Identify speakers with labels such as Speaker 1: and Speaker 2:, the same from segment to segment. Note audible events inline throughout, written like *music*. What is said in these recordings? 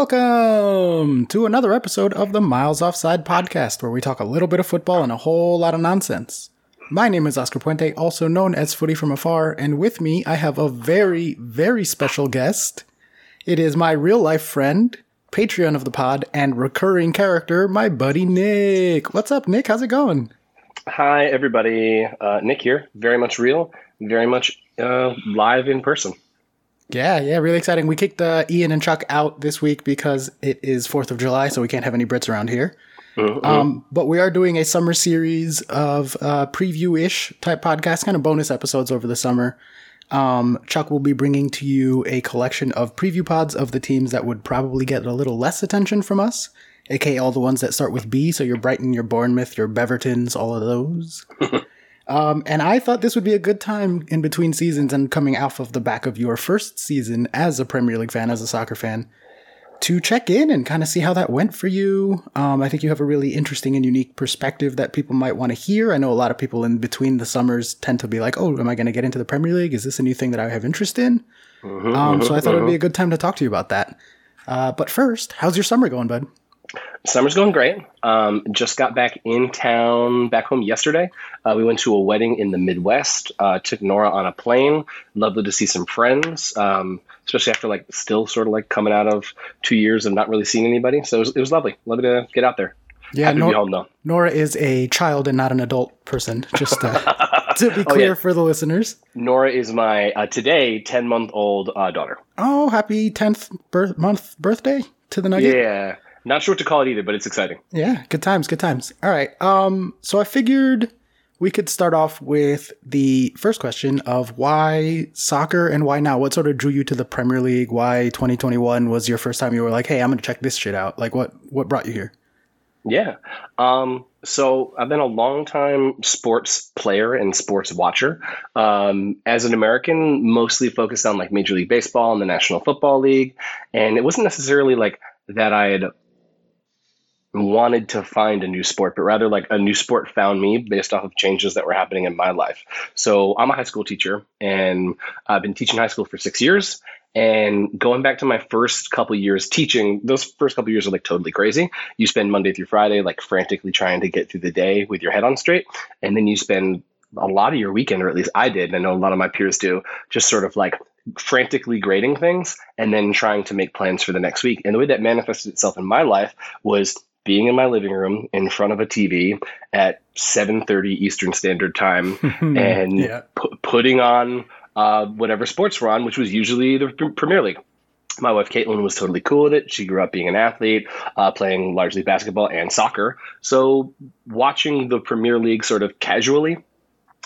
Speaker 1: Welcome to another episode of the Miles Offside podcast, where we talk a little bit of football and a whole lot of nonsense. My name is Oscar Puente, also known as Footy from Afar, and with me I have a very, very special guest. It is my real life friend, Patreon of the pod, and recurring character, my buddy Nick. What's up, Nick? How's it going?
Speaker 2: Hi, everybody. Uh, Nick here. Very much real, very much uh, live in person.
Speaker 1: Yeah, yeah, really exciting. We kicked uh, Ian and Chuck out this week because it is 4th of July, so we can't have any Brits around here.
Speaker 2: Mm-hmm.
Speaker 1: Um, but we are doing a summer series of uh, preview ish type podcasts, kind of bonus episodes over the summer. Um, Chuck will be bringing to you a collection of preview pods of the teams that would probably get a little less attention from us, aka all the ones that start with B. So your Brighton, your Bournemouth, your Bevertons, all of those. *laughs* Um, and I thought this would be a good time in between seasons and coming off of the back of your first season as a Premier League fan, as a soccer fan, to check in and kind of see how that went for you. Um, I think you have a really interesting and unique perspective that people might want to hear. I know a lot of people in between the summers tend to be like, oh, am I going to get into the Premier League? Is this a new thing that I have interest in? um, so I thought it would be a good time to talk to you about that. Uh, but first, how's your summer going, bud?
Speaker 2: Summer's going great. Um, just got back in town, back home yesterday. Uh, we went to a wedding in the Midwest. Uh, took Nora on a plane. Lovely to see some friends, um, especially after like still sort of like coming out of two years of not really seeing anybody. So it was, it was lovely. Lovely to get out there.
Speaker 1: Yeah,
Speaker 2: Happy
Speaker 1: Nor-
Speaker 2: home.
Speaker 1: Nora is a child and not an adult person, just uh, *laughs* to be clear
Speaker 2: yeah.
Speaker 1: for the listeners.
Speaker 2: Nora is my uh, today ten month old uh, daughter.
Speaker 1: Oh, happy 10th birth- month birthday to the Nugget.
Speaker 2: Yeah, not sure what to call it either, but it's exciting.
Speaker 1: Yeah, good times, good times. All right. Um, so I figured we could start off with the first question of why soccer and why now? What sort of drew you to the Premier League? Why 2021 was your first time you were like, "Hey, I'm going to check this shit out." Like what what brought you here?
Speaker 2: Yeah. Um, so I've been a long time sports player and sports watcher. Um, as an American, mostly focused on like Major League Baseball and the National Football League. And it wasn't necessarily like that I had wanted to find a new sport, but rather like a new sport found me based off of changes that were happening in my life. So I'm a high school teacher and I've been teaching high school for six years. And going back to my first couple years teaching, those first couple years are like totally crazy. You spend Monday through Friday like frantically trying to get through the day with your head on straight. And then you spend a lot of your weekend, or at least I did, and I know a lot of my peers do, just sort of like frantically grading things and then trying to make plans for the next week. And the way that manifested itself in my life was being in my living room in front of a TV at 7:30 Eastern Standard Time *laughs* and
Speaker 1: Yeah.
Speaker 2: pu- putting on uh, whatever sports were on, which was usually the Premier League. My wife Caitlin was totally cool with it. She grew up being an athlete, uh, playing largely basketball and soccer. So watching the Premier League sort of casually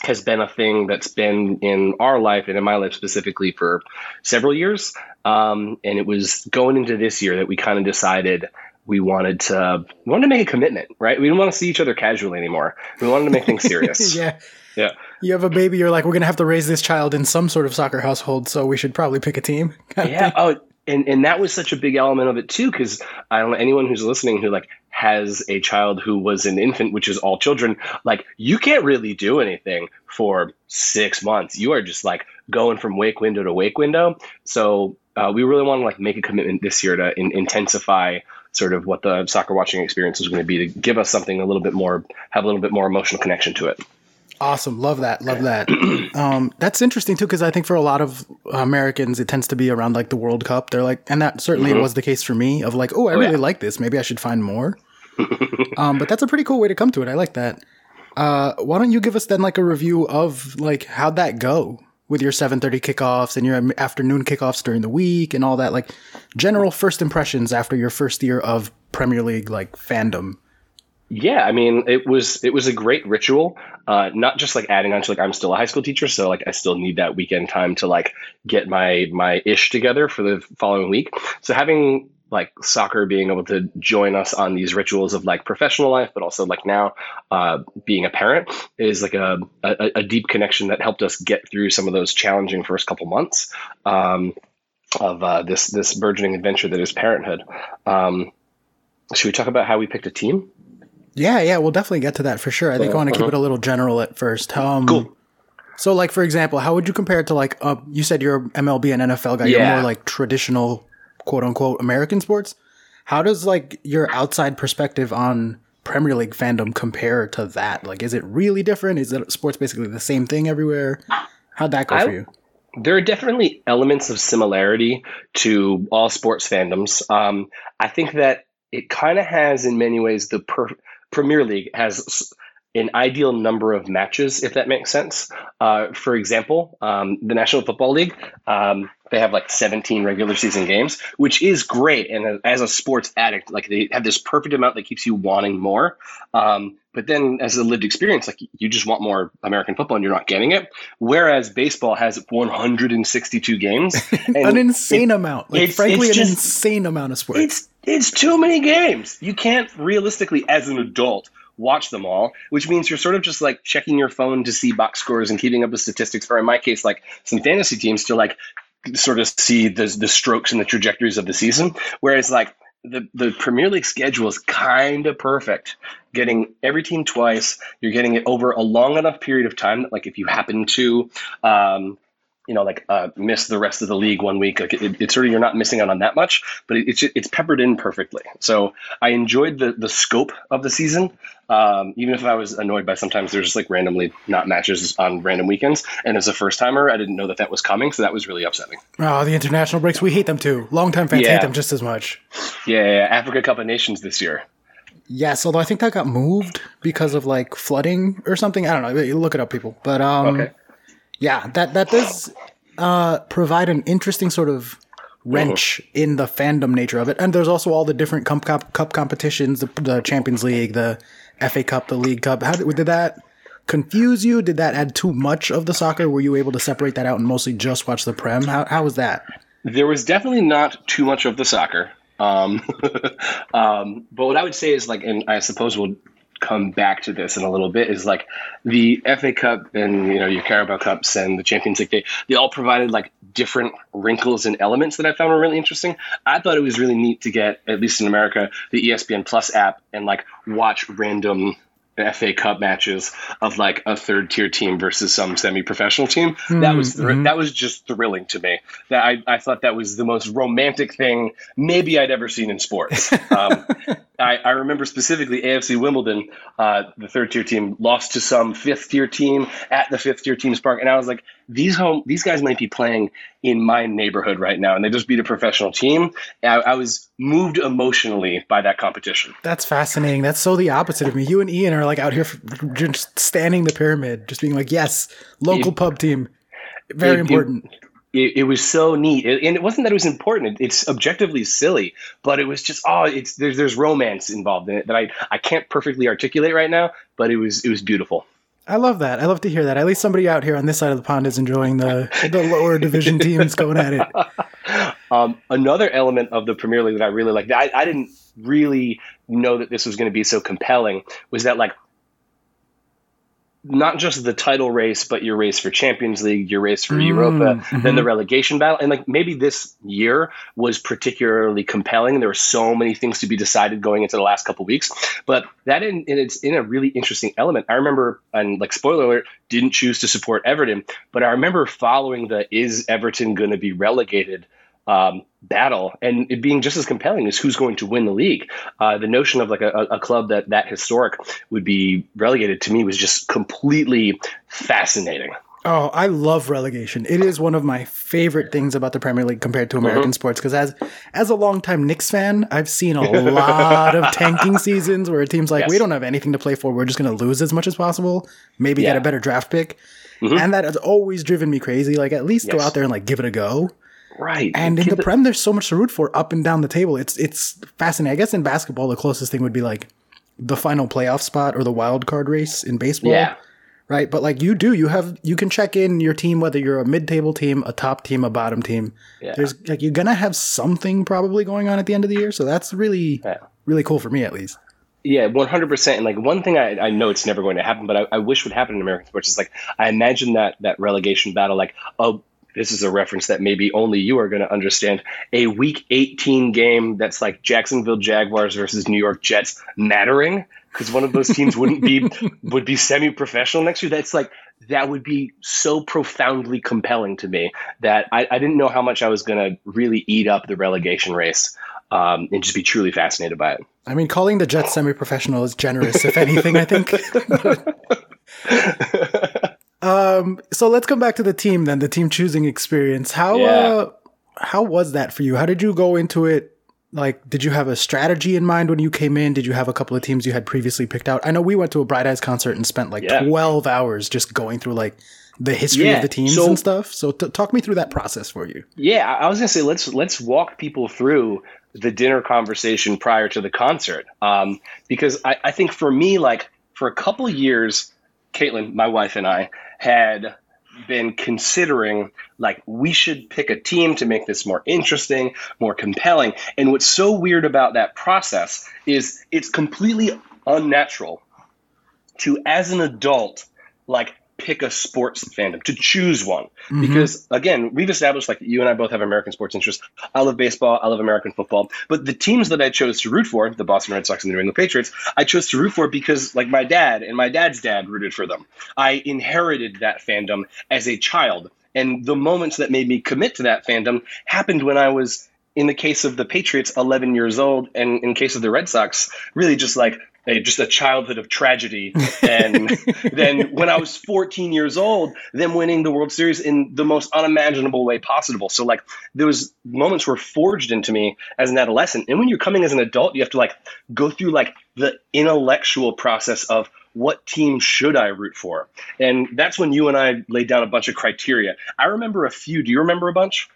Speaker 2: has been a thing that's been in our life and in my life specifically for several years. Um, and it was going into this year that we kind of decided we wanted to we wanted to make a commitment, right? We didn't want to see each other casually anymore. We wanted to make things serious. *laughs*
Speaker 1: yeah.
Speaker 2: yeah.
Speaker 1: You have a baby, you're like, we're going to have to raise this child in some sort of soccer household, so we should probably pick a team. *laughs*
Speaker 2: yeah oh and and that was such a big element of it too because i don't know anyone who's listening who like has a child who was an infant which is all children like you can't really do anything for six months you are just like going from wake window to wake window so uh, we really want to like make a commitment this year to in- intensify sort of what the soccer watching experience is going to be to give us something a little bit more have a little bit more emotional connection to it
Speaker 1: Awesome. Love that. Love that. *clears throat* um, that's interesting too, because I think for a lot of Americans, it tends to be around like the World Cup. They're like, and that certainly was the case for me of like, oh, I really
Speaker 2: yeah.
Speaker 1: like this. Maybe I should find more. *laughs* um, but that's a pretty cool way to come to it. I like that. Uh, why don't you give us then like a review of like how'd that go with your 7:30 kickoffs and your afternoon kickoffs during the week and all that? Like general first impressions after your first year of Premier League like fandom.
Speaker 2: Yeah, I mean, it was it was a great ritual. Uh, not just like adding on to like I'm still a high school teacher, so like I still need that weekend time to like get my my ish together for the following week. So having like soccer being able to join us on these rituals of like professional life, but also like now uh, being a parent is like a, a a deep connection that helped us get through some of those challenging first couple months um, of uh, this this burgeoning adventure that is parenthood. Um, should we talk about how we picked a team?
Speaker 1: Yeah, yeah, we'll definitely get to that for sure. I think I want to keep it a little general at first. Um,
Speaker 2: Cool.
Speaker 1: So, like for example, how would you compare it to like uh, you said you're MLB and NFL guy? You're more like traditional, quote unquote, American sports. How does like your outside perspective on Premier League fandom compare to that? Like, is it really different? Is it sports basically the same thing everywhere? How'd that go
Speaker 2: I,
Speaker 1: for you?
Speaker 2: There are definitely elements of similarity to all sports fandoms. Um, I think that it kind of has, in many ways, the per- Premier League has an ideal number of matches, if that makes sense. Uh, for example, um, the National Football League, um, they have like 17 regular season games, which is great. And as a sports addict, like they have this perfect amount that keeps you wanting more. Um, but then as a lived experience, like you just want more American football and you're not getting it. Whereas baseball has 162 games. *laughs*
Speaker 1: an insane it, amount. Like it's, frankly, it's an just, insane amount of sports.
Speaker 2: It's, it's too many games. You can't realistically, as an adult, watch them all, which means you're sort of just like checking your phone to see box scores and keeping up with statistics. Or in my case, like some fantasy teams to like sort of see the the strokes and the trajectories of the season. Whereas like the, the Premier League schedule is kind of perfect. Getting every team twice, you're getting it over a long enough period of time that, like, if you happen to um, you know, like uh, miss the rest of the league one week. Like it, it's sort of you're not missing out on that much, but it, it's it's peppered in perfectly. So I enjoyed the the scope of the season, um, even if I was annoyed by sometimes there's just like randomly not matches on random weekends. And as a first timer, I didn't know that that was coming, so that was really upsetting.
Speaker 1: Oh, the international breaks, we hate them too. Longtime fans yeah. hate them just as much.
Speaker 2: Yeah, yeah, Africa Cup of Nations this year.
Speaker 1: Yes, although I think that got moved because of like flooding or something. I don't know. Look it up, people. But um, okay yeah, that that does uh, provide an interesting sort of wrench uh-huh. in the fandom nature of it. And there's also all the different cup, cup, cup competitions, the, the, Champions League, the FA Cup, the League Cup. How did, did that confuse you? Did that add too much of the soccer? Were you able to separate that out and mostly just watch the Prem? How, how was that?
Speaker 2: There was definitely not too much of the soccer. Um, *laughs* um, but what I would say is like, and I suppose we'll come back to this in a little bit is like the FA Cup and you know your Carabao Cups and the Champions League they they all provided like different wrinkles and elements that I found were really interesting. I thought it was really neat to get at least in America the ESPN Plus app and like watch random FA Cup matches of like a third tier team versus some semi professional team. Mm, that was thr- mm-hmm. that was just thrilling to me. That I, I thought that was the most romantic thing maybe I'd ever seen in sports. *laughs* Um, I, I, remember specifically AFC Wimbledon, uh, the third tier team lost to some fifth tier team at the fifth tier team's park, and I was like, these home these guys might be playing in my neighborhood right now, and they just beat a professional team. I, I, was moved emotionally by that competition.
Speaker 1: That's fascinating. That's so the opposite of me. You and Ian are like out here just standing the pyramid, just being like, yes, local it, pub team, very it, important.
Speaker 2: It, it, it, was so neat, and it wasn't that it was important. it's objectively silly, but it was just oh, it's there's there's romance involved in it that I I can't perfectly articulate right now, but it was it was beautiful.
Speaker 1: I love that. I love to hear that. At least somebody out here on this side of the pond is enjoying the the lower division teams going at it. *laughs*
Speaker 2: Um, another element of the Premier League that I really liked, I, I didn't really know that this was going to be so compelling, was that like not just the title race, but your race for Champions League, your race for mm, Europa, mm-hmm. then the relegation battle. And like maybe this year was particularly compelling. There were so many things to be decided going into the last couple weeks, but that in, in, it's in a really interesting element. I remember, and like spoiler alert, didn't choose to support Everton, but I remember following the is Everton going to be relegated um, battle and it being just as compelling as who's going to win the league. Uh, the notion of like a, a, club that that historic would be relegated to me was just completely fascinating.
Speaker 1: Oh, I love relegation. It is one of my favorite things about the Premier League compared to American mm-hmm. sports. Because as as a longtime Knicks fan, I've seen a lot of tanking seasons where a team's like, yes. we don't have anything to play for. We're just going to lose as much as possible. Maybe yeah. get a better draft pick. Mm-hmm. And that has always driven me crazy. Like, at least yes. go out there and like give it a go.
Speaker 2: Right.
Speaker 1: And in the Prem, there's so much to root for up and down the table. It's it's fascinating. I guess in basketball, the closest thing would be like the final playoff spot or the wild card race in baseball.
Speaker 2: Yeah.
Speaker 1: Right. But like you do, you have you can check in your team whether you're a mid table team, a top team, a bottom team. Yeah. There's like you're gonna have something probably going on at the end of the year. So that's really yeah. really cool for me at least.
Speaker 2: Yeah, one hundred percent. And like one thing I, I know it's never going to happen, but I, I wish would happen in American sports is like I imagine that that relegation battle, like oh this is a reference that maybe only you are going to understand. A week 18 game that's like Jacksonville Jaguars versus New York Jets mattering because one of those teams wouldn't be *laughs* would be semi-professional next year. That's like that would be so profoundly compelling to me that I, I didn't know how much I was going to really eat up the relegation race. um, and just be truly fascinated by it.
Speaker 1: I mean, calling the Jets semi-professional is generous, if anything. I think. *laughs* *laughs* um, so let's come back to the team then. The team choosing experience. How
Speaker 2: Yeah.
Speaker 1: uh, how was that for you? How did you go into it? Like, did you have a strategy in mind when you came in? Did you have a couple of teams you had previously picked out? I know we went to a Bright Eyes concert and spent like
Speaker 2: Yeah.
Speaker 1: twelve hours just going through like the history
Speaker 2: Yeah,
Speaker 1: of the teams
Speaker 2: so-
Speaker 1: and stuff. So t- talk me through that process for you.
Speaker 2: Yeah, I was gonna say let's let's walk people through the dinner conversation prior to the concert, um, because I, I think for me, like for a couple of years, Caitlin, my wife, and I had been considering like we should pick a team to make this more interesting, more compelling. And what's so weird about that process is it's completely unnatural to, as an adult, like pick a sports fandom to choose one.
Speaker 1: Mm-hmm.
Speaker 2: because again we've established like you and i both have american sports interests. I love baseball. I love american football. But the teams that i chose to root for the boston red sox and the new england patriots i chose to root for because like my dad and my dad's dad rooted for them. I inherited that fandom as a child. And the moments that made me commit to that fandom happened when i was in the case of the patriots 11 years old. And in case of the red sox really just like a, just a childhood of tragedy and *laughs* then when i was 14 years old them winning the world series in the most unimaginable way possible so like those moments were forged into me as an adolescent and when you're coming as an adult you have to like go through like the intellectual process of what team should I root for? And that's when you and I laid down a bunch of criteria. I remember a few. Do you remember a bunch?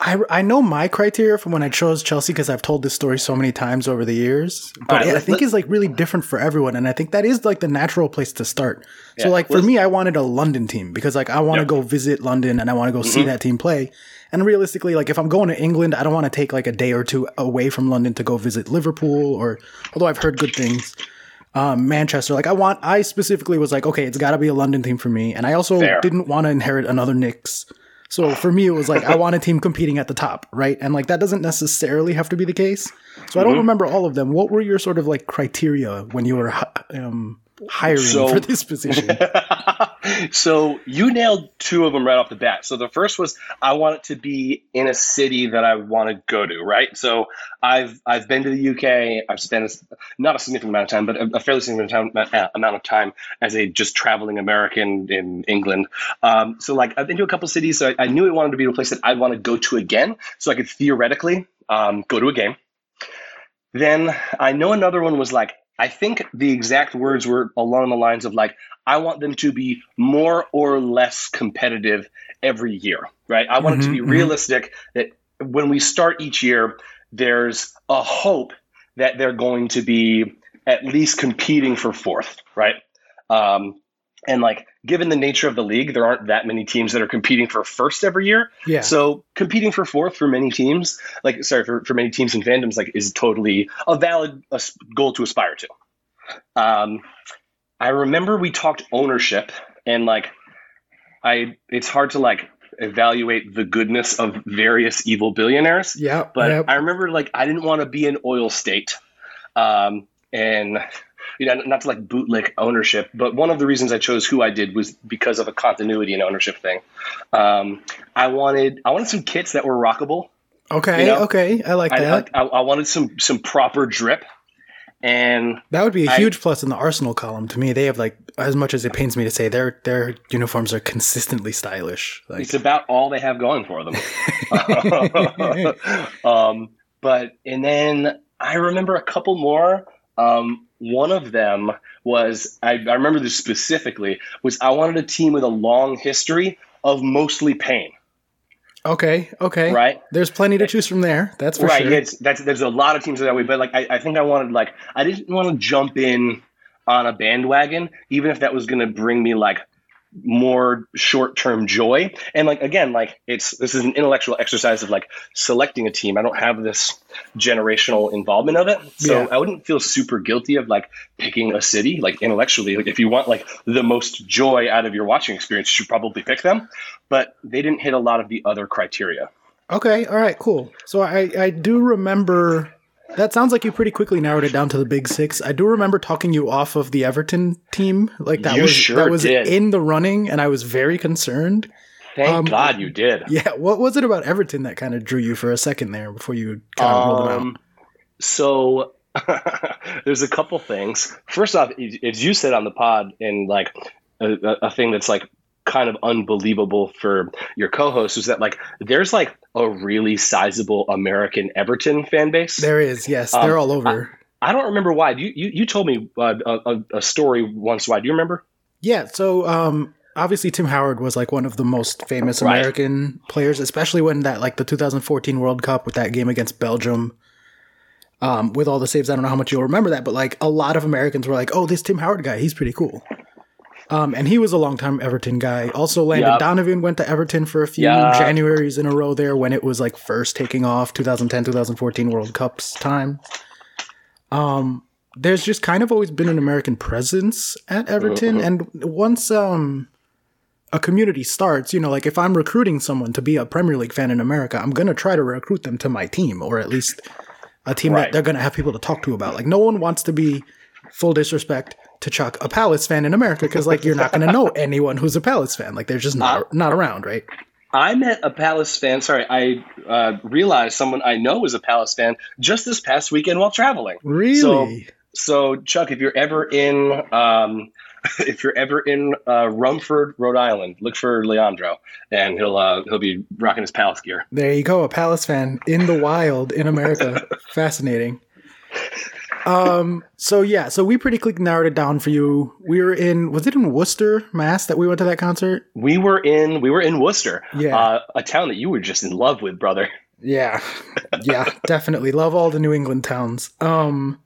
Speaker 1: I, I know my criteria from when I chose Chelsea because I've told this story so many times over the years, but
Speaker 2: Alright,
Speaker 1: I think it's like really different for everyone, and I think that is like the natural place to start. So like for me, I wanted a London team because like I want to
Speaker 2: Yep. Mm-hmm.
Speaker 1: go visit London and I want to go see that team play. And realistically, like if I'm going to England, I don't want to take like a day or two away from London to go visit Liverpool or although I've heard good things. Um, Manchester, like I want, I specifically was like, okay, it's got to be a London team for me, and I also
Speaker 2: Fair.
Speaker 1: didn't want to inherit another Knicks. So for me, it was like I want a team competing at the top, right? And like that doesn't necessarily have to be the case. So I don't remember all of them. What were your sort of like criteria when you were um, hiring
Speaker 2: So-
Speaker 1: for this position? *laughs*
Speaker 2: so you nailed two of them right off the bat. So the first was I want it to be in a city that I want to go to, right? So I've I've been to the UK. I've spent a, not a significant amount of time, but a, a fairly significant time, uh, amount of time as a just traveling American in England. Um, so like I've been to a couple cities, so I, I knew I wanted to be a place that I'd want to go to again, so I could theoretically um, go to a game. Then I know another one was like, I think the exact words were along the lines of like, I want them to be more or less competitive every year, right? I want it to be
Speaker 1: Mhm, mhm.
Speaker 2: realistic that when we start each year, there's a hope that they're going to be at least competing for fourth, right? Um, and like, given the nature of the league, there aren't that many teams that are competing for first every year.
Speaker 1: Yeah.
Speaker 2: So competing for fourth for many teams, like sorry, for, for many teams and fandoms, like is totally a valid uh, goal to aspire to. Um, I remember we talked ownership and like I it's hard to like evaluate the goodness of various evil billionaires.
Speaker 1: yeah.
Speaker 2: But
Speaker 1: yeah.
Speaker 2: I remember like I didn't want to be an oil state. Um, and you know, not to like bootlick ownership, but one of the reasons I chose who I did was because of a continuity and ownership thing. Um, I wanted I wanted some kits that were rockable.
Speaker 1: okay.
Speaker 2: you know,
Speaker 1: okay. I like
Speaker 2: I,
Speaker 1: that.
Speaker 2: I, I wanted some some proper drip, and
Speaker 1: that would be a huge plus in the Arsenal column to me. They have like, as much as it pains me to say, their their uniforms are consistently stylish. Like,
Speaker 2: it's about all they have going for them. *laughs* *laughs* um, but and then I remember a couple more. Um, one of them was I, I remember this specifically was I wanted a team with a long history of mostly pain.
Speaker 1: okay. Okay.
Speaker 2: Right.
Speaker 1: There's plenty to choose from there. That's for
Speaker 2: right.
Speaker 1: sure.
Speaker 2: It's that's there's a lot of teams that way, but like I, I think I wanted like I didn't want to jump in on a bandwagon, even if that was going to bring me like more short-term joy. And like again like it's this is an intellectual exercise of like selecting a team. I don't have this generational involvement of it. So
Speaker 1: Yeah.
Speaker 2: i wouldn't feel super guilty of like picking a city. Like intellectually like if you want like the most joy out of your watching experience you should probably pick them. But they didn't hit a lot of the other criteria.
Speaker 1: Okay, all right, cool. So I I do remember that sounds like you pretty quickly narrowed it down to the big six. I do remember talking you off of the Everton team, like that
Speaker 2: You
Speaker 1: was
Speaker 2: sure
Speaker 1: that was
Speaker 2: did.
Speaker 1: in the running, and I was very concerned.
Speaker 2: Thank
Speaker 1: Um,
Speaker 2: God you did. *laughs*
Speaker 1: Yeah, what was it about Everton that kind of drew you for a second there before you kind of rolled them out?
Speaker 2: Um, so *laughs* there's a couple things. First off, as you said on the pod, and like a- a thing that's like kind of unbelievable for your co-host was that like there's like a really sizable American Everton fan base.
Speaker 1: There is, yes,
Speaker 2: Um,
Speaker 1: they're all over.
Speaker 2: I don't remember why. You you, you told me uh, a, a, a story once. Why? Do you remember?
Speaker 1: yeah, so um, obviously Tim Howard was like one of the most famous
Speaker 2: Right.
Speaker 1: American players, especially when that like the 2014 World Cup with that game against Belgium. Um, with all the saves, I don't know how much you'll remember that, but like a lot of Americans were like, "Oh, this Tim Howard guy, he's pretty cool." Um, and he was a longtime Everton guy. Also, Landon
Speaker 2: Yep.
Speaker 1: Donovan went to Everton for a few
Speaker 2: Yeah.
Speaker 1: Januaries in a row there when it was like first taking off 2010, 2014 World Cups time. Um, there's just kind of always been an American presence at Everton, and once um, a community starts, you know, like if I'm recruiting someone to be a Premier League fan in America, I'm gonna try to recruit them to my team, or at least a team that they're gonna have people to talk to about. Like, no one wants to be full disrespect to Chuck, a Palace fan in America, because like you're not gonna know *laughs* anyone who's a Palace fan. Like they're just not not around, right?
Speaker 2: I met a Palace fan. Sorry, I uh, realized someone I know is a Palace fan just this past weekend while traveling.
Speaker 1: Really?
Speaker 2: So, Chuck, if you're ever in, um, *laughs* if you're ever in uh, Rumford, Rhode Island, look for Leandro, and he'll uh, he'll be rocking his Palace gear.
Speaker 1: There you go, a Palace fan in the wild in America. *laughs* Fascinating. Um. So yeah. So we pretty quickly narrowed it down for you. We were in. Was it in Worcester, Mass, that we went to that concert?
Speaker 2: We were in we were in Worcester,
Speaker 1: Yeah.
Speaker 2: uh, a town that you were just in love with, brother.
Speaker 1: Yeah. Yeah. definitely love all the New England towns. Um.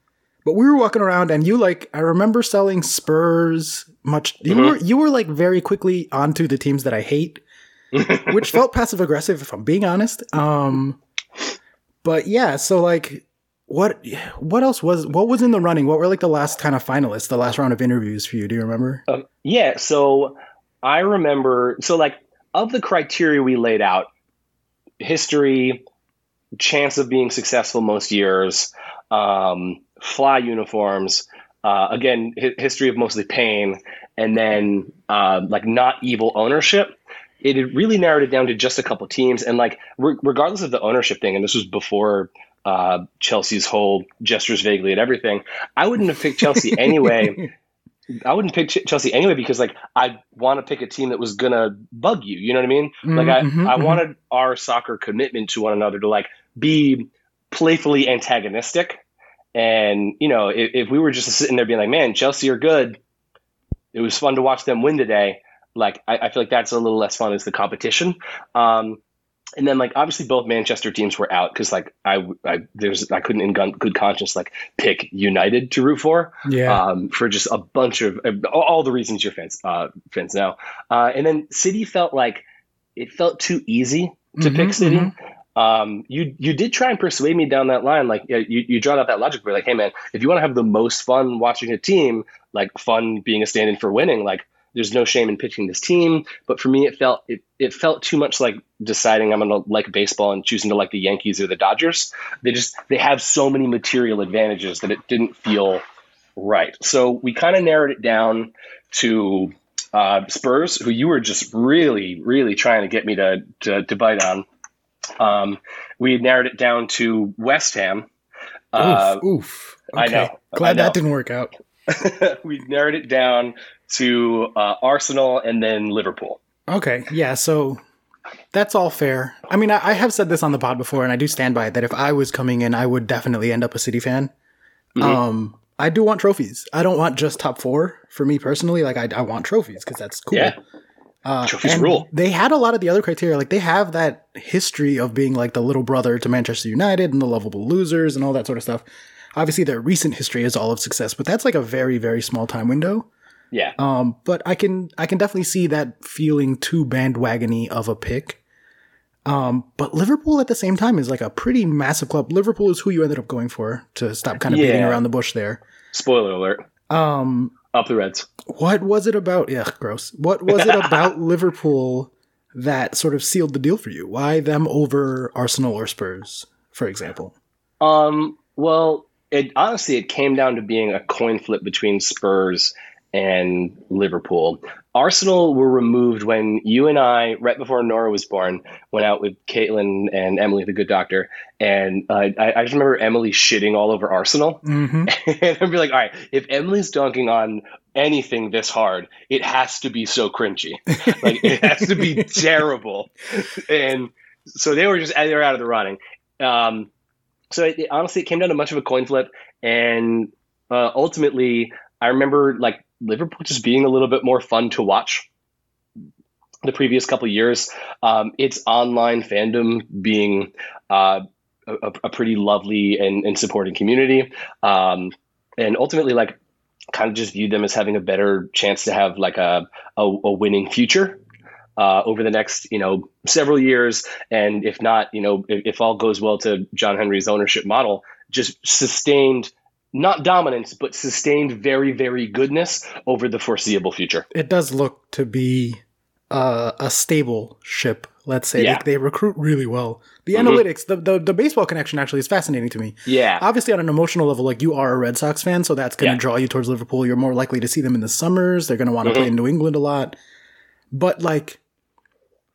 Speaker 1: But we were walking around, and you like. I remember selling Spurs. Much. You
Speaker 2: Mhm.
Speaker 1: were. You were like very quickly onto the teams that I hate, *laughs* which felt passive aggressive, if I'm being honest. Um. But yeah. So like. What what else was what was in the running? What were like the last kind of finalists, the last round of interviews for you? Do you remember?
Speaker 2: Um, yeah, so I remember, so like of the criteria we laid out, history, chance of being successful most years, um, fly uniforms, uh, again, hi- history of mostly pain, and then uh, like not evil ownership. It really narrowed it down to just a couple teams, and like re- regardless of the ownership thing, and this was before uh, Chelsea's whole gestures vaguely at everything. I wouldn't have picked Chelsea anyway. *laughs* I wouldn't pick Ch- Chelsea anyway because like I want to pick a team that was gonna bug you. You know what I mean? Like I,
Speaker 1: Mhm,
Speaker 2: I
Speaker 1: mhm.
Speaker 2: wanted our soccer commitment to one another to like be playfully antagonistic. And you know, if, if we were just sitting there being like, "Man, Chelsea are good," it was fun to watch them win today. Like I, I feel like that's a little less fun as the competition. Um, and then like obviously both Manchester teams were out because like I, I there's I couldn't in gun, good conscience like pick United to root for
Speaker 1: Yeah.
Speaker 2: um, for just a bunch of uh, all, the reasons your fans uh, fans know. Uh, and then City felt like it felt too easy to
Speaker 1: Mhm,
Speaker 2: pick City.
Speaker 1: mhm.
Speaker 2: Um, you you did try and persuade me down that line. Like you you drawn out that logic. Where like, hey man, if you want to have the most fun watching a team, like fun being a stand-in for winning, like there's no shame in pitching this team. But for me, it felt it, it felt too much like deciding I'm gonna like baseball and choosing to like the Yankees or the Dodgers. They just they have so many material advantages that it didn't feel right. So we kind of narrowed it down to uh, Spurs, who you were just really, really trying to get me to to, to bite on. Um, we narrowed it down to West Ham. Uh,
Speaker 1: oof, oof.
Speaker 2: I
Speaker 1: Okay.
Speaker 2: know,
Speaker 1: Glad
Speaker 2: I know.
Speaker 1: that didn't work out. *laughs*
Speaker 2: we narrowed it down to uh, Arsenal and then Liverpool.
Speaker 1: Okay, yeah, so that's all fair. I mean, I, I have said this on the pod before, and I do stand by it that if I was coming in, I would definitely end up a City fan.
Speaker 2: Mhm.
Speaker 1: Um, I do want trophies. I don't want just top four for me personally. Like, I, I want trophies because that's cool.
Speaker 2: Yeah.
Speaker 1: Uh,
Speaker 2: Trophies rule.
Speaker 1: They had a lot of the other criteria. Like, they have that history of being like the little brother to Manchester United and the lovable losers and all that sort of stuff. Obviously, their recent history is all of success, but that's like a very, very small time window.
Speaker 2: Yeah.
Speaker 1: Um, but I can I can definitely see that feeling too bandwagony of a pick. Um, but Liverpool at the same time is like a pretty massive club. Liverpool is who you ended up going for to stop kind of beating around the bush there.
Speaker 2: Spoiler alert.
Speaker 1: Um,
Speaker 2: Up the Reds.
Speaker 1: what was it about? Yeah, gross. What was it about *laughs* Liverpool that sort of sealed the deal for you? Why them over Arsenal or Spurs, for example?
Speaker 2: Um, well, it honestly it came down to being a coin flip between Spurs and Liverpool. Arsenal were removed when you and I, right before Nora was born, went out with Caitlin and Emily, the good doctor. And uh, I, I, just remember Emily shitting all over Arsenal. Mm-hmm. *laughs* and I'd be like, all right, if Emily's dunking on anything this hard, it has to be so cringy. *laughs* like, it has to be terrible. And so they were just, they were out of the running. Um, so it, it, honestly, it came down to much of a coin flip. And uh, ultimately, I remember like Liverpool just being a little bit more fun to watch the previous couple years. Um, its online fandom being uh, a, a, pretty lovely and, and supporting community. Um, and ultimately, like, kind of just viewed them as having a better chance to have like a, a, a winning future uh, over the next you know several years and if not you know if, if, all goes well to john henry's ownership model just sustained not dominance, but sustained very, very goodness over the foreseeable future.
Speaker 1: It does look to be uh, a stable ship. Let's say yeah. they, they, recruit really well. The mm-hmm. analytics, the, the, the baseball connection actually is fascinating to me.
Speaker 2: Yeah,
Speaker 1: obviously on an emotional level, like you are a Red Sox fan, so that's going to yeah. draw you towards Liverpool. You're more likely to see them in the summers. They're going to want to mm-hmm. play in New England a lot. But like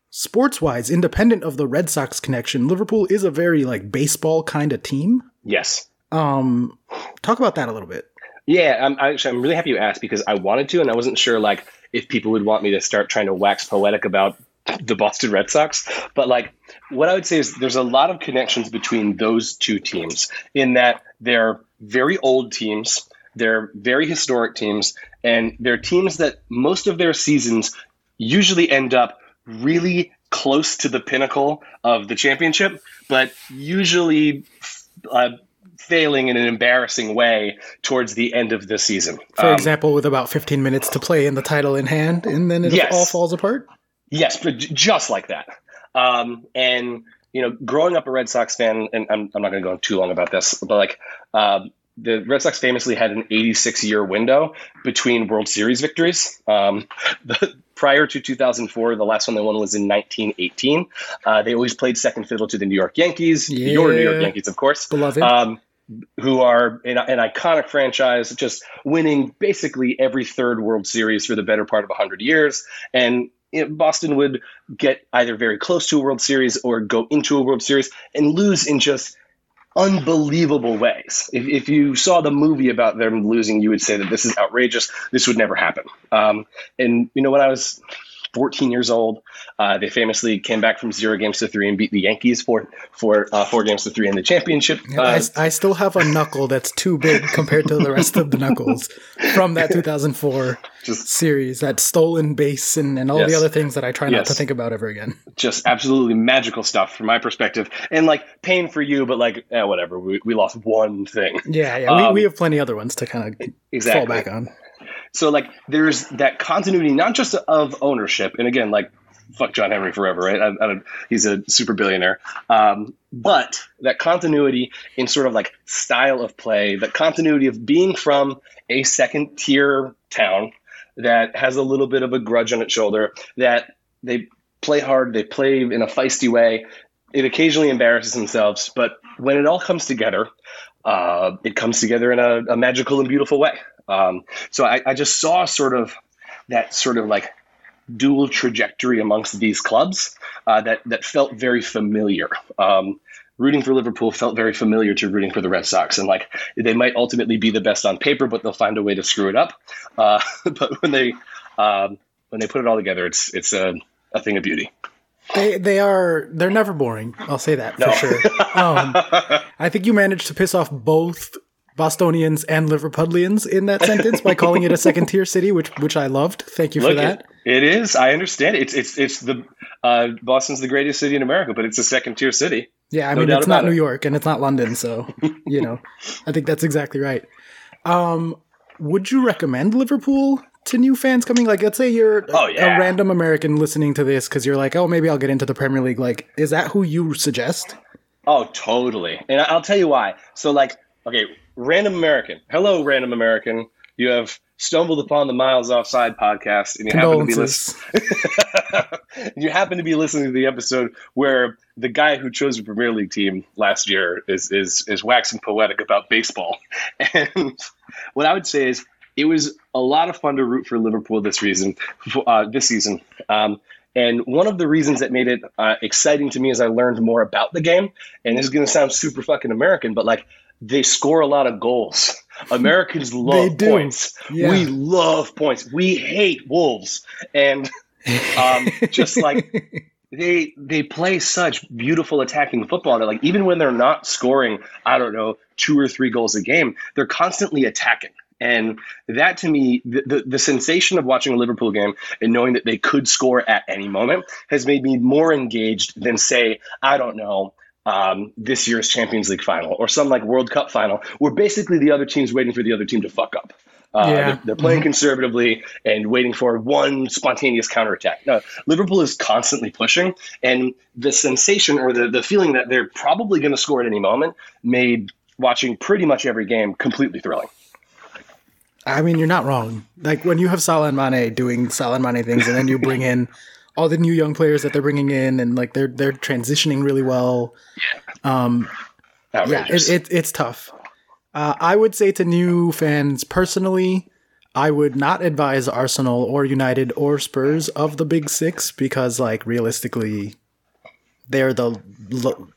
Speaker 1: sports wise, independent of the Red Sox connection, Liverpool is a very like baseball kind of team.
Speaker 2: Yes.
Speaker 1: Um, talk about that a little bit.
Speaker 2: Yeah, I'm actually I'm really happy you asked because I wanted to, and I wasn't sure like if people would want me to start trying to wax poetic about the Boston Red Sox. But like, what I would say is there's a lot of connections between those two teams in that they're very old teams, they're very historic teams, and they're teams that most of their seasons usually end up really close to the pinnacle of the championship, but usually uh, failing in an embarrassing way towards the end of the season.
Speaker 1: For um, example, with about 15 minutes to play and the title in hand, and then it yes. all falls apart?
Speaker 2: Yes, but just like that. Um, and, you know, growing up a Red Sox fan, and I'm, I'm not going to go too long about this, but like, um, the Red Sox famously had an 86 year window between World Series victories. Um, *laughs* the, prior to 2004, the last one they won was in 1918. Uh, they always played second fiddle to the New York Yankees, yeah. your New York Yankees, of course.
Speaker 1: Beloved. Um,
Speaker 2: who are an, an, iconic franchise, just winning basically every third World Series for the better part of 100 years. And Boston would get either very close to a World Series or go into a World Series and lose in just unbelievable ways. If, if you saw the movie about them losing, you would say that this is outrageous. This would never happen. Um, and, you know, when I was 14 years old. Uh, they famously came back from zero games to three and beat the Yankees for for uh, four games to three in the championship.
Speaker 1: Uh, I, I, still have a knuckle that's too big compared to the rest of the knuckles from that 2004 *laughs* just, series. That stolen base and, and all yes, the other things that I try not yes. to think about ever again.
Speaker 2: Just absolutely magical stuff from my perspective, and like pain for you, but like eh, whatever. We, we lost one thing.
Speaker 1: Yeah, yeah. Um, we, we have plenty other ones to kind of exactly. fall back on.
Speaker 2: So like there's that continuity, not just of ownership, and again, like fuck John Henry forever, right? I, I he's a super billionaire, um, but that continuity in sort of like style of play, that continuity of being from a second tier town that has a little bit of a grudge on its shoulder, that they play hard, they play in a feisty way. It occasionally embarrasses themselves, but when it all comes together, uh, it comes together in a, a magical and beautiful way. Um, so I, I just saw sort of that sort of like dual trajectory amongst these clubs uh, that that felt very familiar. Um, rooting for Liverpool felt very familiar to rooting for the Red Sox, and like they might ultimately be the best on paper, but they'll find a way to screw it up. Uh, *laughs* but when they um, when they put it all together, it's it's a, a thing of beauty.
Speaker 1: They they are they're never boring. I'll say that no. for sure. Um, *laughs* I think you managed to piss off both Bostonians and Liverpudlians in that sentence by calling it a second tier city, which which I loved. Thank you for that.
Speaker 2: It, it is. I understand. It's it's it's the uh, Boston's the greatest city in America, but it's a second tier city.
Speaker 1: Yeah, I no mean it's not New. York and it's not London, so you know, *laughs* I think that's exactly right. Um, would you recommend Liverpool to new fans coming? Like, let's say you're oh, yeah. a random American listening to this because you're like, oh, maybe I'll get into the Premier League. Like, is that who you suggest?
Speaker 2: Oh, totally. And I'll tell you why. So, like, okay, random American. Hello, random American. You have stumbled upon the Miles Offside podcast, and you happen to be listening. *laughs* you happen to be listening to the episode where the guy who chose the Premier League team last year is is is waxing poetic about baseball. *laughs* And what I would say is, it was a lot of fun to root for Liverpool this reason, uh, this season. Um, and one of the reasons that made it uh, exciting to me as I learned more about the game, and this is going to sound super fucking American, but like they score a lot of goals. Americans *laughs* love points. Yeah. We love points. We hate Wolves, and um, *laughs* just like they they play such beautiful attacking football that like even when they're not scoring, I don't know, two or three goals a game, they're constantly attacking. And that to me, the, the, the, sensation of watching a Liverpool game and knowing that they could score at any moment has made me more engaged than, say, I don't know, um, this year's Champions League final or some like World Cup final, where basically the other team's waiting for the other team to fuck up. Uh, yeah. they're, they're, playing mm-hmm. conservatively and waiting for one spontaneous counterattack. No, Liverpool is constantly pushing, and the sensation or the, the feeling that they're probably going to score at any moment made watching pretty much every game completely thrilling.
Speaker 1: I mean, you're not wrong. Like when you have Salah and Mane doing Salah and Mane things, and then you bring in all the new young players that they're bringing in, and like they're they're transitioning really well. Yeah. Um, yeah, it, it, it's tough. Uh, I would say to new fans personally, I would not advise Arsenal or United or Spurs of the big six because, like, realistically, they're the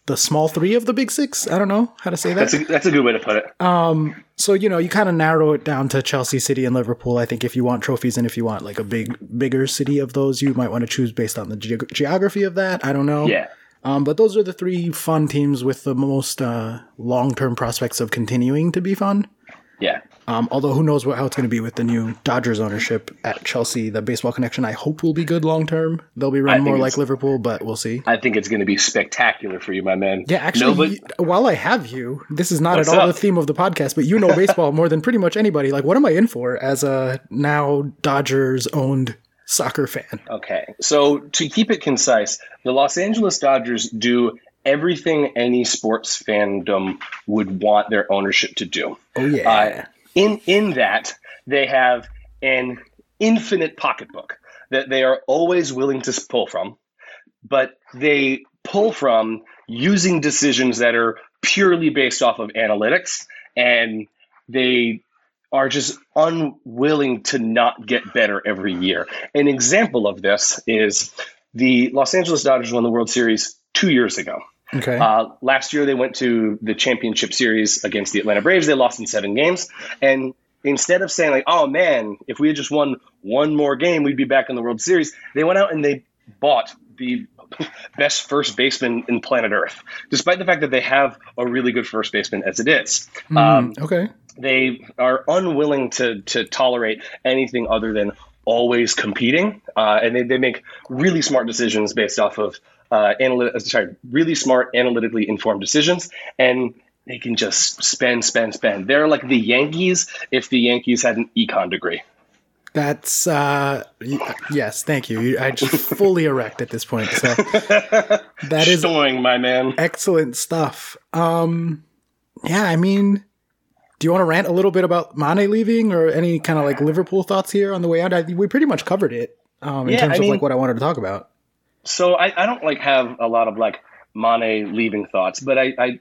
Speaker 1: the small three of the big six. I don't know how to say that.
Speaker 2: That's a, that's a good way to put it.
Speaker 1: Um, so you know, you kind of narrow it down to Chelsea, City, and Liverpool. I think if you want trophies and if you want like a big, bigger city of those, you might want to choose based on the ge- geography of that. I don't know.
Speaker 2: Yeah.
Speaker 1: Um, but those are the three fun teams with the most uh, long term prospects of continuing to be fun.
Speaker 2: Yeah.
Speaker 1: Um, although who knows what, how it's going to be with the new Dodgers ownership at Chelsea. The baseball connection, I hope, will be good long term. They'll be run more like Liverpool, but we'll see.
Speaker 2: I think it's going to be spectacular for you, my man.
Speaker 1: Yeah, actually, no, while I have you, this is not at all up? the theme of the podcast, but you know baseball more than pretty much anybody. Like, what am I in for as a now Dodgers owned soccer fan?
Speaker 2: Okay, so to keep it concise, the Los Angeles Dodgers do everything any sports fandom would want their ownership to do.
Speaker 1: Oh yeah. Uh,
Speaker 2: in in that they have an infinite pocketbook that they are always willing to pull from, but they pull from using decisions that are purely based off of analytics and they are just unwilling to not get better every year. An example of this is the Los Angeles Dodgers won the World Series two years ago.
Speaker 1: Okay.
Speaker 2: Uh, last year, they went to the championship series against the Atlanta Braves. They lost in seven games. And instead of saying, like, oh man, if we had just won one more game, we'd be back in the World Series, they went out and they bought the *laughs* best first baseman in planet Earth, despite the fact that they have a really good first baseman as it is.
Speaker 1: Mm, um, okay.
Speaker 2: They are unwilling to to tolerate anything other than always competing, uh, and they, they make really smart decisions based off of uh, analytic, uh, sorry, really smart, analytically informed decisions, and they can just spend, spend, spend. They're like the Yankees if the Yankees had an econ degree.
Speaker 1: That's uh yes, thank you. I just *laughs* fully erect at this point. So that is
Speaker 2: Stoing, my man.
Speaker 1: Excellent stuff. Um yeah, I mean do you want to rant a little bit about Mane leaving or any kind of like Liverpool thoughts here on the way out? I, we pretty much covered it um, in yeah, terms I of mean, like what I wanted to talk about.
Speaker 2: So I, I don't like have a lot of like Mane leaving thoughts, but I I,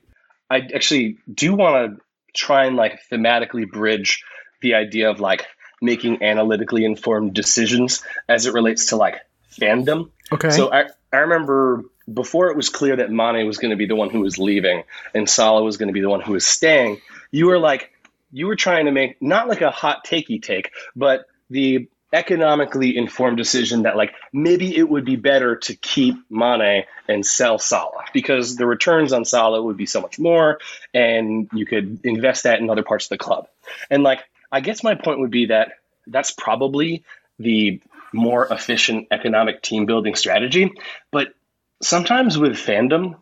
Speaker 2: I actually do want to try and like thematically bridge the idea of like making analytically informed decisions as it relates to like fandom.
Speaker 1: Okay.
Speaker 2: So I I remember before it was clear that Mane was going to be the one who was leaving and Salah was going to be the one who was staying, you were like you were trying to make not like a hot takey take, but the economically informed decision that like maybe it would be better to keep Mane and sell Salah because the returns on Salah would be so much more and you could invest that in other parts of the club. And like I guess my point would be that that's probably the more efficient economic team building strategy, but sometimes with fandom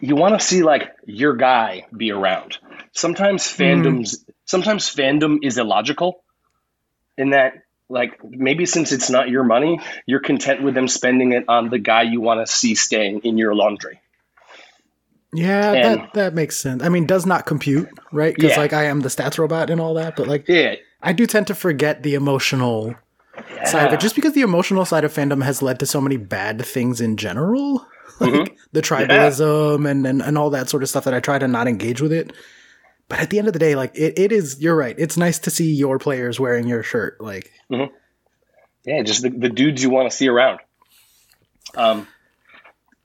Speaker 2: you want to see like your guy be around. Sometimes fandoms mm. sometimes fandom is illogical in that like maybe since it's not your money, you're content with them spending it on the guy you want to see staying in your laundry.
Speaker 1: Yeah, and, that that makes sense. I mean, does not compute, right? Because yeah. like I am the stats robot and all that, but like
Speaker 2: yeah.
Speaker 1: I do tend to forget the emotional yeah. side of it, just because the emotional side of fandom has led to so many bad things in general, *laughs* like mm-hmm. the tribalism yeah. and, and and all that sort of stuff that I try to not engage with it but at the end of the day, like it, it is. You're right. It's nice to see your players wearing your shirt. Like,
Speaker 2: Yeah, just the, the dudes you want to see around. Um,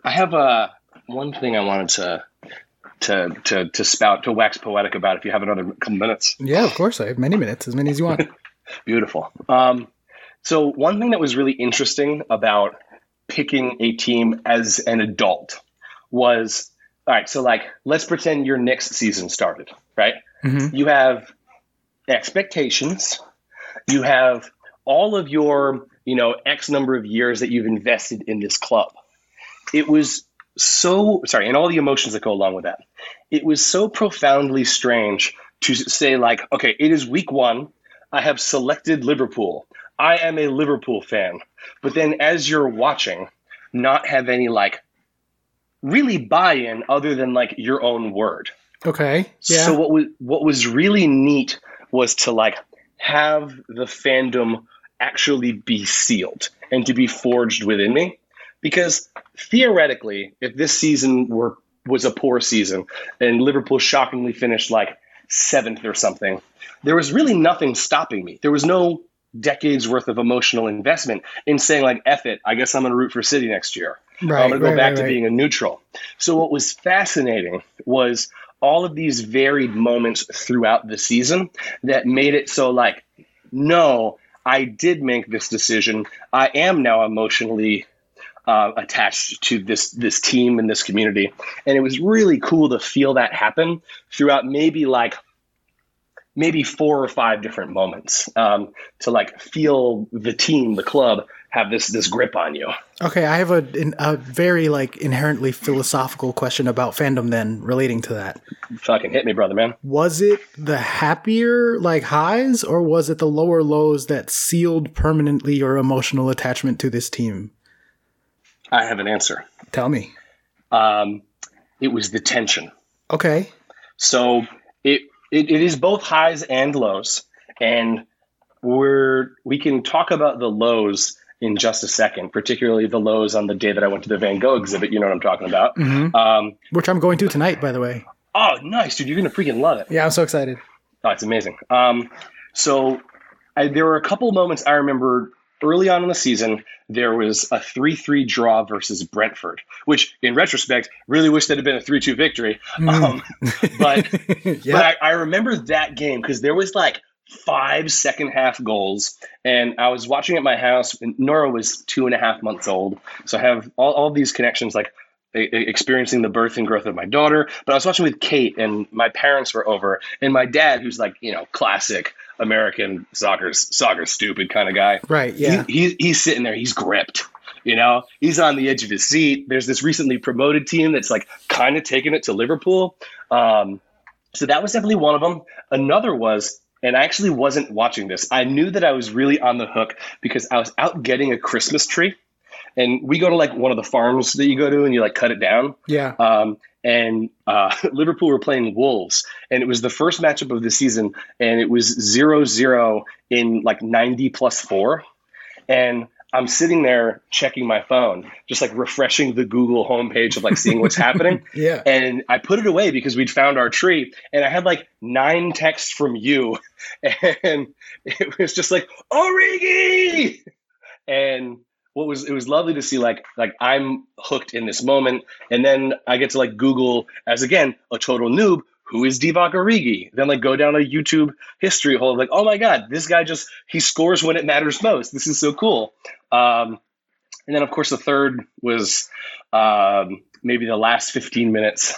Speaker 2: I have uh, one thing I wanted to to to to spout to wax poetic about. If you have another couple minutes,
Speaker 1: yeah, of course, I have many minutes, as many as you want. *laughs*
Speaker 2: beautiful. Um, so one thing that was really interesting about picking a team as an adult was all right. So like, let's pretend your next season started, right?
Speaker 1: Mhm.
Speaker 2: You have expectations. You have all of your, you know, X number of years that you've invested in this club. It was so sorry, and all the emotions that go along with that. It was so profoundly strange to say, like, okay, it is week one. I have selected Liverpool. I am a Liverpool fan. But then as you're watching, not have any like really buy in other than like your own word.
Speaker 1: Okay, yeah,
Speaker 2: So what was what was really neat was to like have the fandom actually be sealed and to be forged within me. Because theoretically if this season were was a poor season and Liverpool shockingly finished like 7th or something there was really nothing stopping me. There was no decades worth of emotional investment in saying like F it I guess I'm going to root for City next year
Speaker 1: right.
Speaker 2: I'm going to go
Speaker 1: right,
Speaker 2: back
Speaker 1: right,
Speaker 2: to being a neutral. So what was fascinating was all of these varied moments throughout the season that made it so like, no, I did make this decision. I am now emotionally uh, attached to this this team and this community, and it was really cool to feel that happen throughout maybe like maybe four or five different moments um, to like feel the team, the club have this this grip on you.
Speaker 1: Okay, I have a a very like inherently philosophical question about fandom. Then relating to that,
Speaker 2: Fucking hit me, brother, man.
Speaker 1: was it the happier like highs, or was it the lower lows that sealed permanently your emotional attachment to this team?
Speaker 2: I have an answer.
Speaker 1: Tell me.
Speaker 2: Um, it was the tension.
Speaker 1: Okay.
Speaker 2: So it, it it is both highs and lows, and we're we can talk about the lows in just a second, particularly the lows on the day that I went to the Van Gogh exhibit. You know what I'm talking about.
Speaker 1: hmm
Speaker 2: Um,
Speaker 1: Which I'm going to tonight, by the way.
Speaker 2: oh, nice, dude! You're gonna freaking love it.
Speaker 1: Yeah, I'm so excited.
Speaker 2: Oh, it's amazing. Um, so I, there were a couple moments I remember early on in the season. There was a three-three draw versus Brentford, which, in retrospect, really wish that had been a three-two victory. Um, but *laughs*
Speaker 1: yeah.
Speaker 2: But I, I remember that game because there was like five second half goals, and I was watching at my house. And Nora was two and a half months old, so I have all, all these connections, like experiencing the birth and growth of my daughter. But I was watching with Kate, and my parents were over, and my dad, who's like you know classic American soccer's soccer stupid kind of guy.
Speaker 1: right. Yeah.
Speaker 2: He, he, he's sitting there. He's gripped. You know, he's on the edge of his seat. There's this recently promoted team that's like kind of taking it to Liverpool. Um, so that was definitely one of them. Another was, and I actually wasn't watching this. I knew that I was really on the hook because I was out getting a Christmas tree. And we go to like one of the farms that you go to and you like cut it down.
Speaker 1: yeah.
Speaker 2: Um, and uh, *laughs* Liverpool were playing Wolves, and it was the first matchup of the season, and it was 0 0 in like 90 plus four. And I'm sitting there checking my phone, just like refreshing the Google homepage of like seeing what's happening. *laughs*
Speaker 1: Yeah.
Speaker 2: And I put it away because we'd found our tree, and I had like nine texts from you, *laughs* and it was just like Origi, and what was it was lovely to see like like I'm hooked in this moment, and then I get to like Google as again a total noob who is Divock Origi, then like go down a YouTube history hole like oh my god this guy just he scores when it matters most. This is so cool. Um, and then of course the third was um, maybe the last 15 minutes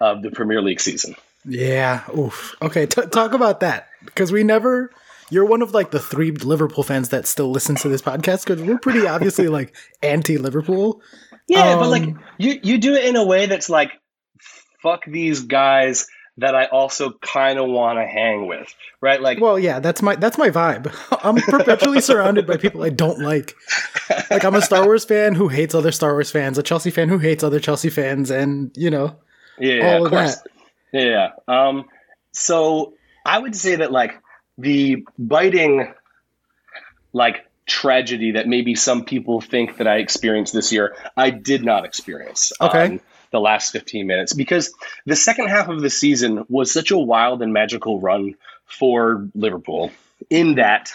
Speaker 2: of the Premier League season.
Speaker 1: Yeah. Oof. Okay. T- talk about that because we never. You're one of like the three Liverpool fans that still listens to this podcast because we're pretty obviously like anti Liverpool.
Speaker 2: Yeah, but like
Speaker 1: Um,
Speaker 2: you you do it in a way that's like fuck these guys that I also kind of want to hang with, right? Like
Speaker 1: Well, yeah, that's my that's my vibe. *laughs* I'm perpetually surrounded by people I don't like. Like I'm a Star Wars fan who hates other Star Wars fans, a Chelsea fan who hates other Chelsea fans, and you know,
Speaker 2: yeah,
Speaker 1: all
Speaker 2: of course. Yeah. Um so I would say that like the biting like tragedy that maybe some people think that I experienced this year, I did not experience.
Speaker 1: Okay.
Speaker 2: Um, the last 15 minutes because the second half of the season was such a wild and magical run for Liverpool in that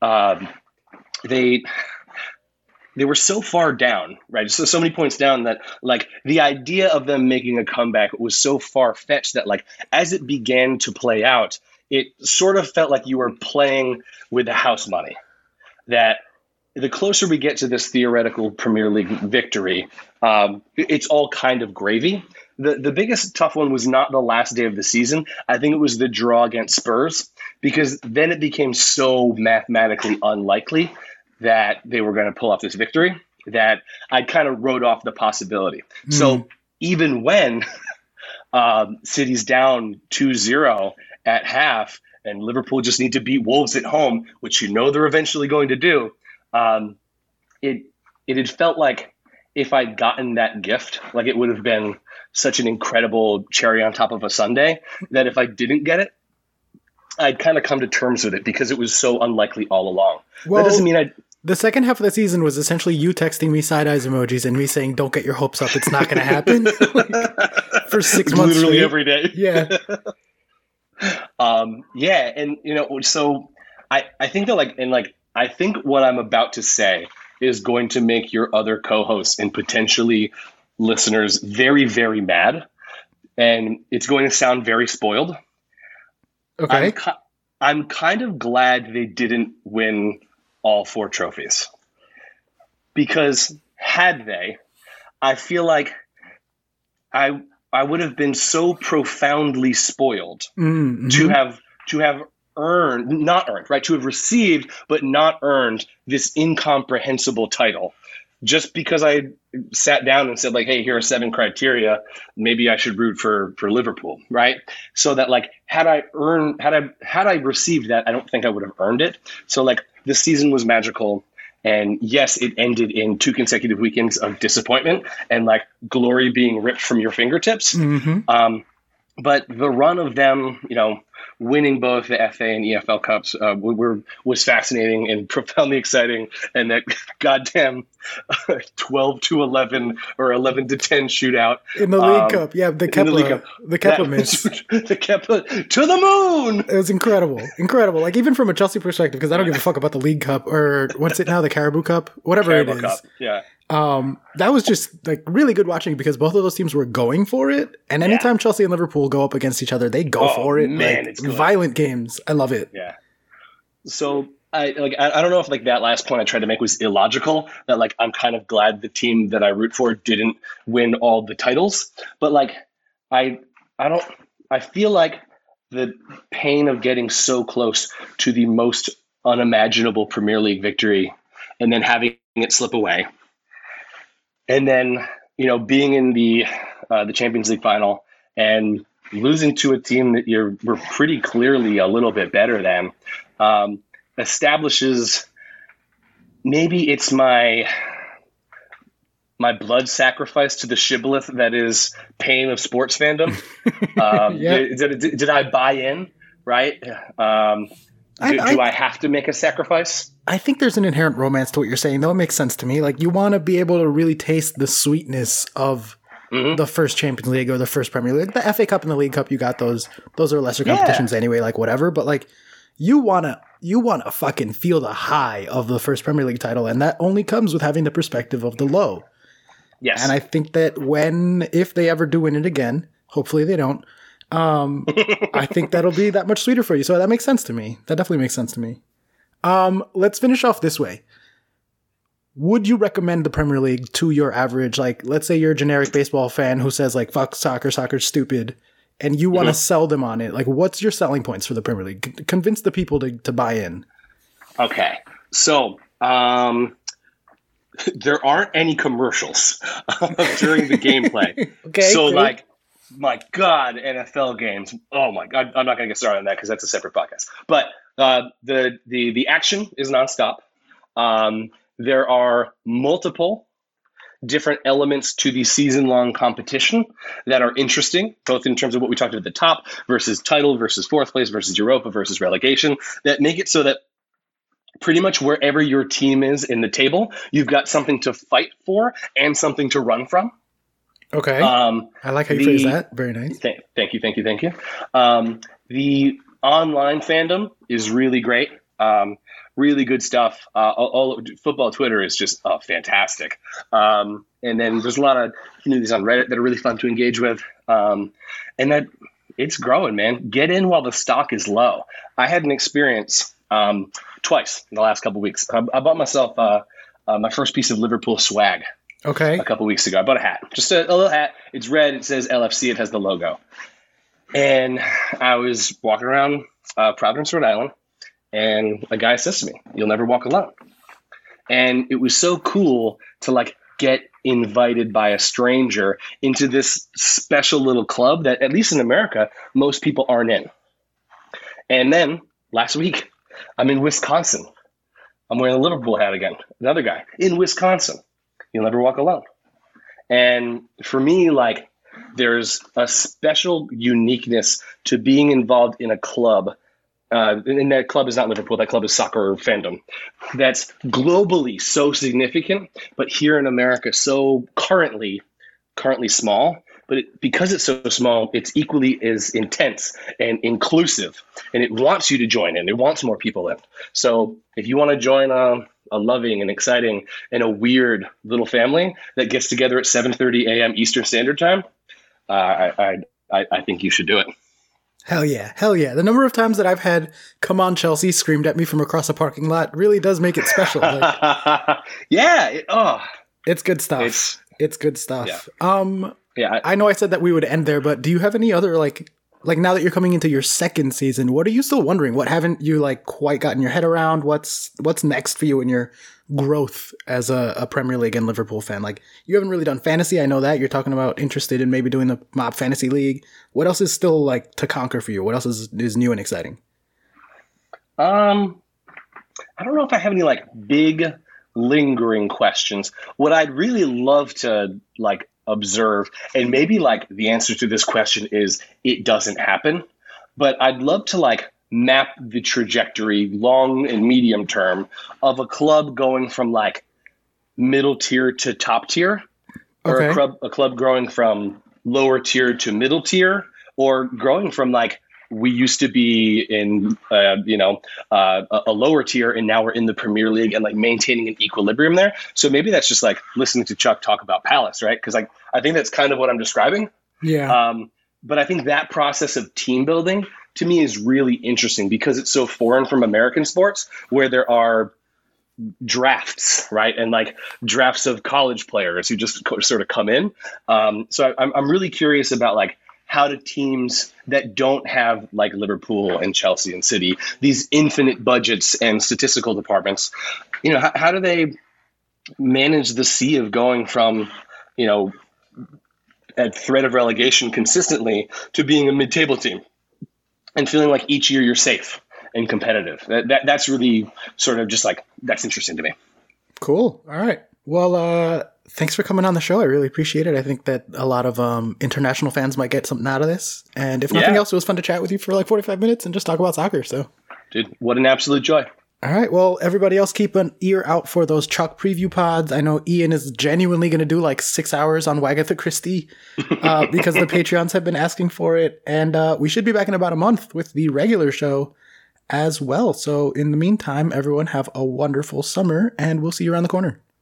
Speaker 2: um, they they were so far down, right? So so many points down that like the idea of them making a comeback was so far fetched that like as it began to play out, it sort of felt like you were playing with the house money. That the closer we get to this theoretical Premier League victory, um, it's all kind of gravy. The, the biggest tough one was not the last day of the season. I think it was the draw against Spurs because then it became so mathematically unlikely that they were going to pull off this victory that I kind of wrote off the possibility. Mm. So even when *laughs* um, City's down 2 0 at half and Liverpool just need to beat Wolves at home, which you know they're eventually going to do, um, it, it had felt like if I'd gotten that gift, like it would have been such an incredible cherry on top of a sundae that if I didn't get it, I'd kind of come to terms with it because it was so unlikely all along. Well, that doesn't mean I
Speaker 1: the second half of the season was essentially you texting me side eyes emojis and me saying, "Don't get your hopes up. It's not going to happen." like, *laughs* for six months,
Speaker 2: literally straight. every day.
Speaker 1: Yeah. *laughs*
Speaker 2: um, yeah, and you know, so I I think that like and like I think what I'm about to say is going to make your other co-hosts and potentially listeners very very mad, and it's going to sound very spoiled.
Speaker 1: Okay.
Speaker 2: I'm, I'm kind of glad they didn't win all four trophies. Because had they, I feel like I I would have been so profoundly spoiled mm-hmm. to have to have earned not earned right to have received but not earned this incomprehensible title just because I sat down and said like, hey, here are seven criteria. Maybe I should root for for Liverpool, right? So that like, had I earned, had I had I received that, I don't think I would have earned it. So like, this season was magical. And yes, it ended in two consecutive weekends of disappointment and like glory being ripped from your fingertips. Mm-hmm. Um, but the run of them, you know, winning both the FA and EFL Cups uh, were, was fascinating and *laughs* profoundly exciting. And that *laughs* goddamn *laughs* 12 to 11 or 11 to 10 shootout
Speaker 1: in the League um, Cup. Yeah, the Kepa, the, Cup. the Kepa miss.
Speaker 2: the Kepa to the moon.
Speaker 1: It was incredible, incredible. Like even from a Chelsea perspective, because I don't give a fuck about the League Cup or what's it now, the Caribou Cup, whatever Carabao it is. Cup.
Speaker 2: Yeah.
Speaker 1: Um, that was just like really good watching because both of those teams were going for it. And anytime yeah. Chelsea and Liverpool go up against each other, they go oh, for it. Man, like, it's good. violent games. I love it.
Speaker 2: Yeah. So I like I, I don't know if like that last point I tried to make was illogical. That like I'm kind of glad the team that I root for didn't win all the titles, but like I I don't I feel like the pain of getting so close to the most unimaginable Premier League victory and then having it slip away and then you know being in the uh, the Champions League final and losing to a team that you're we're pretty clearly a little bit better than um, establishes maybe it's my my blood sacrifice to the shibboleth that is pain of sports fandom. *laughs* Um, yeah. did, did, did, I buy in? Right? Um, do I, do I have to make a sacrifice?
Speaker 1: I think there's an inherent romance to what you're saying, though. It makes sense to me. Like you want to be able to really taste the sweetness of mm-hmm. the first Champions League or the first Premier League. The FA Cup and the League Cup, you got those. Those are lesser competitions yeah. anyway. Like whatever, but like you wanna you wanna fucking feel the high of the first Premier League title, and that only comes with having the perspective of the low.
Speaker 2: Yes,
Speaker 1: and I think that when if they ever do win it again, hopefully they don't um, I think that'll be that much sweeter for you. So that makes sense to me. That definitely makes sense to me. Um, let's finish off this way. Would you recommend the Premier League to your average, like, let's say you're a generic baseball fan who says, like, fuck soccer, soccer's stupid, and you want to mm-hmm. sell them on it? Like, what's your selling points for the Premier League? C- convince the people to, to buy in.
Speaker 2: Okay. So, um, *laughs* there aren't any commercials *laughs* during the gameplay. *laughs* okay. So, like, my God, NFL games. Oh my God, I'm not going to get started on that because that's a separate podcast. But uh, the the the action is nonstop. Um, there are multiple different elements to the season long competition that are interesting, both in terms of what we talked about at the top versus title versus fourth place versus Europa versus relegation, that make it so that pretty much wherever your team is in the table, you've got something to fight for and something to run from.
Speaker 1: Okay.
Speaker 2: Um,
Speaker 1: I like how you
Speaker 2: the-
Speaker 1: phrase that. Very nice.
Speaker 2: Thank, thank you, thank you, thank you. Um, the online fandom is really great. Um, really good stuff. Uh, all, all football Twitter is just uh, fantastic. Um, and then there's a lot of communities on Reddit that are really fun to engage with. Um, and that it's growing, man. Get in while the stock is low. I had an experience um, twice in the last couple weeks. I, I bought myself uh, uh, my first piece of Liverpool swag
Speaker 1: Okay.
Speaker 2: a couple weeks ago. I bought a hat, just a, a little hat. It's red. It says LFC. It has the logo. And I was walking around uh, Providence, Rhode Island, and a guy says to me, "You'll never walk alone." And it was so cool to like get invited by a stranger into this special little club that, at least in America, most people aren't in. And then last week, I'm in Wisconsin. I'm wearing a Liverpool hat again. Another guy in Wisconsin. You'll never walk alone. And for me, like, there's a special uniqueness to being involved in a club. Uh, and that club is not Liverpool, that club is soccer fandom. That's globally so significant, but here in America, so currently, currently small. But it, because it's so small, it's equally as intense and inclusive, and it wants you to join in. It wants more people in. So if you want to join a, a loving and exciting and a weird little family that gets together at 7:30 a.m. Eastern Standard Time, uh, I, I I think you should do it.
Speaker 1: Hell yeah. Hell yeah. The number of times that I've had "Come on, Chelsea" screamed at me from across a parking lot really does make it special. Like, *laughs*
Speaker 2: yeah. It, oh,
Speaker 1: it's good stuff.
Speaker 2: it's
Speaker 1: It's good stuff. Yeah. Um,
Speaker 2: yeah. I,
Speaker 1: I know I said that we would end there, but do you have any other like like now that you're coming into your second season, what are you still wondering? What haven't you like quite gotten your head around? What's what's next for you in your growth as a, a Premier League and Liverpool fan? Like you haven't really done fantasy, I know that. You're talking about interested in maybe doing the mob fantasy league. What else is still like to conquer for you? What else is, is new and exciting?
Speaker 2: Um, I don't know if I have any like big lingering questions. What I'd really love to like observe, and maybe like the answer to this question is it doesn't happen, but I'd love to like map the trajectory, long and medium term, of a club going from like middle tier to top tier, or
Speaker 1: Okay.
Speaker 2: a club a club growing from lower tier to middle tier, or growing from like we used to be in uh, you know uh, a, lower tier and now we're in the Premier League and like maintaining an equilibrium there. So maybe that's just like listening to Chuck talk about Palace, right? Because like I think that's kind of what I'm describing.
Speaker 1: Yeah.
Speaker 2: Um, but I think that process of team building to me is really interesting because it's so foreign from American sports where there are drafts, right? And like drafts of college players who just co- sort of come in. Um, so I, I'm, I'm really curious about like how do teams that don't have like Liverpool and Chelsea and City, these infinite budgets and statistical departments, you know, how, how do they manage the sea of going from, you know, at threat of relegation consistently to being a mid-table team and feeling like each year you're safe and competitive. That, that that's really sort of just like that's interesting to me.
Speaker 1: Cool. All right. Well, uh, thanks for coming on the show. I really appreciate it. I think that a lot of um, international fans might get something out of this. And if nothing
Speaker 2: Yeah.
Speaker 1: else, it was fun to chat with you for like 45 minutes and just talk about soccer. So,
Speaker 2: Dude, what an absolute joy.
Speaker 1: all right. Well, everybody else keep an ear out for those Chuck preview pods. I know Ian is genuinely going to do like six hours on Wagatha Christie uh, *laughs* because the Patreons have been asking for it. And uh, we should be back in about a month with the regular show as well. So, in the meantime, everyone have a wonderful summer and we'll see you around the corner.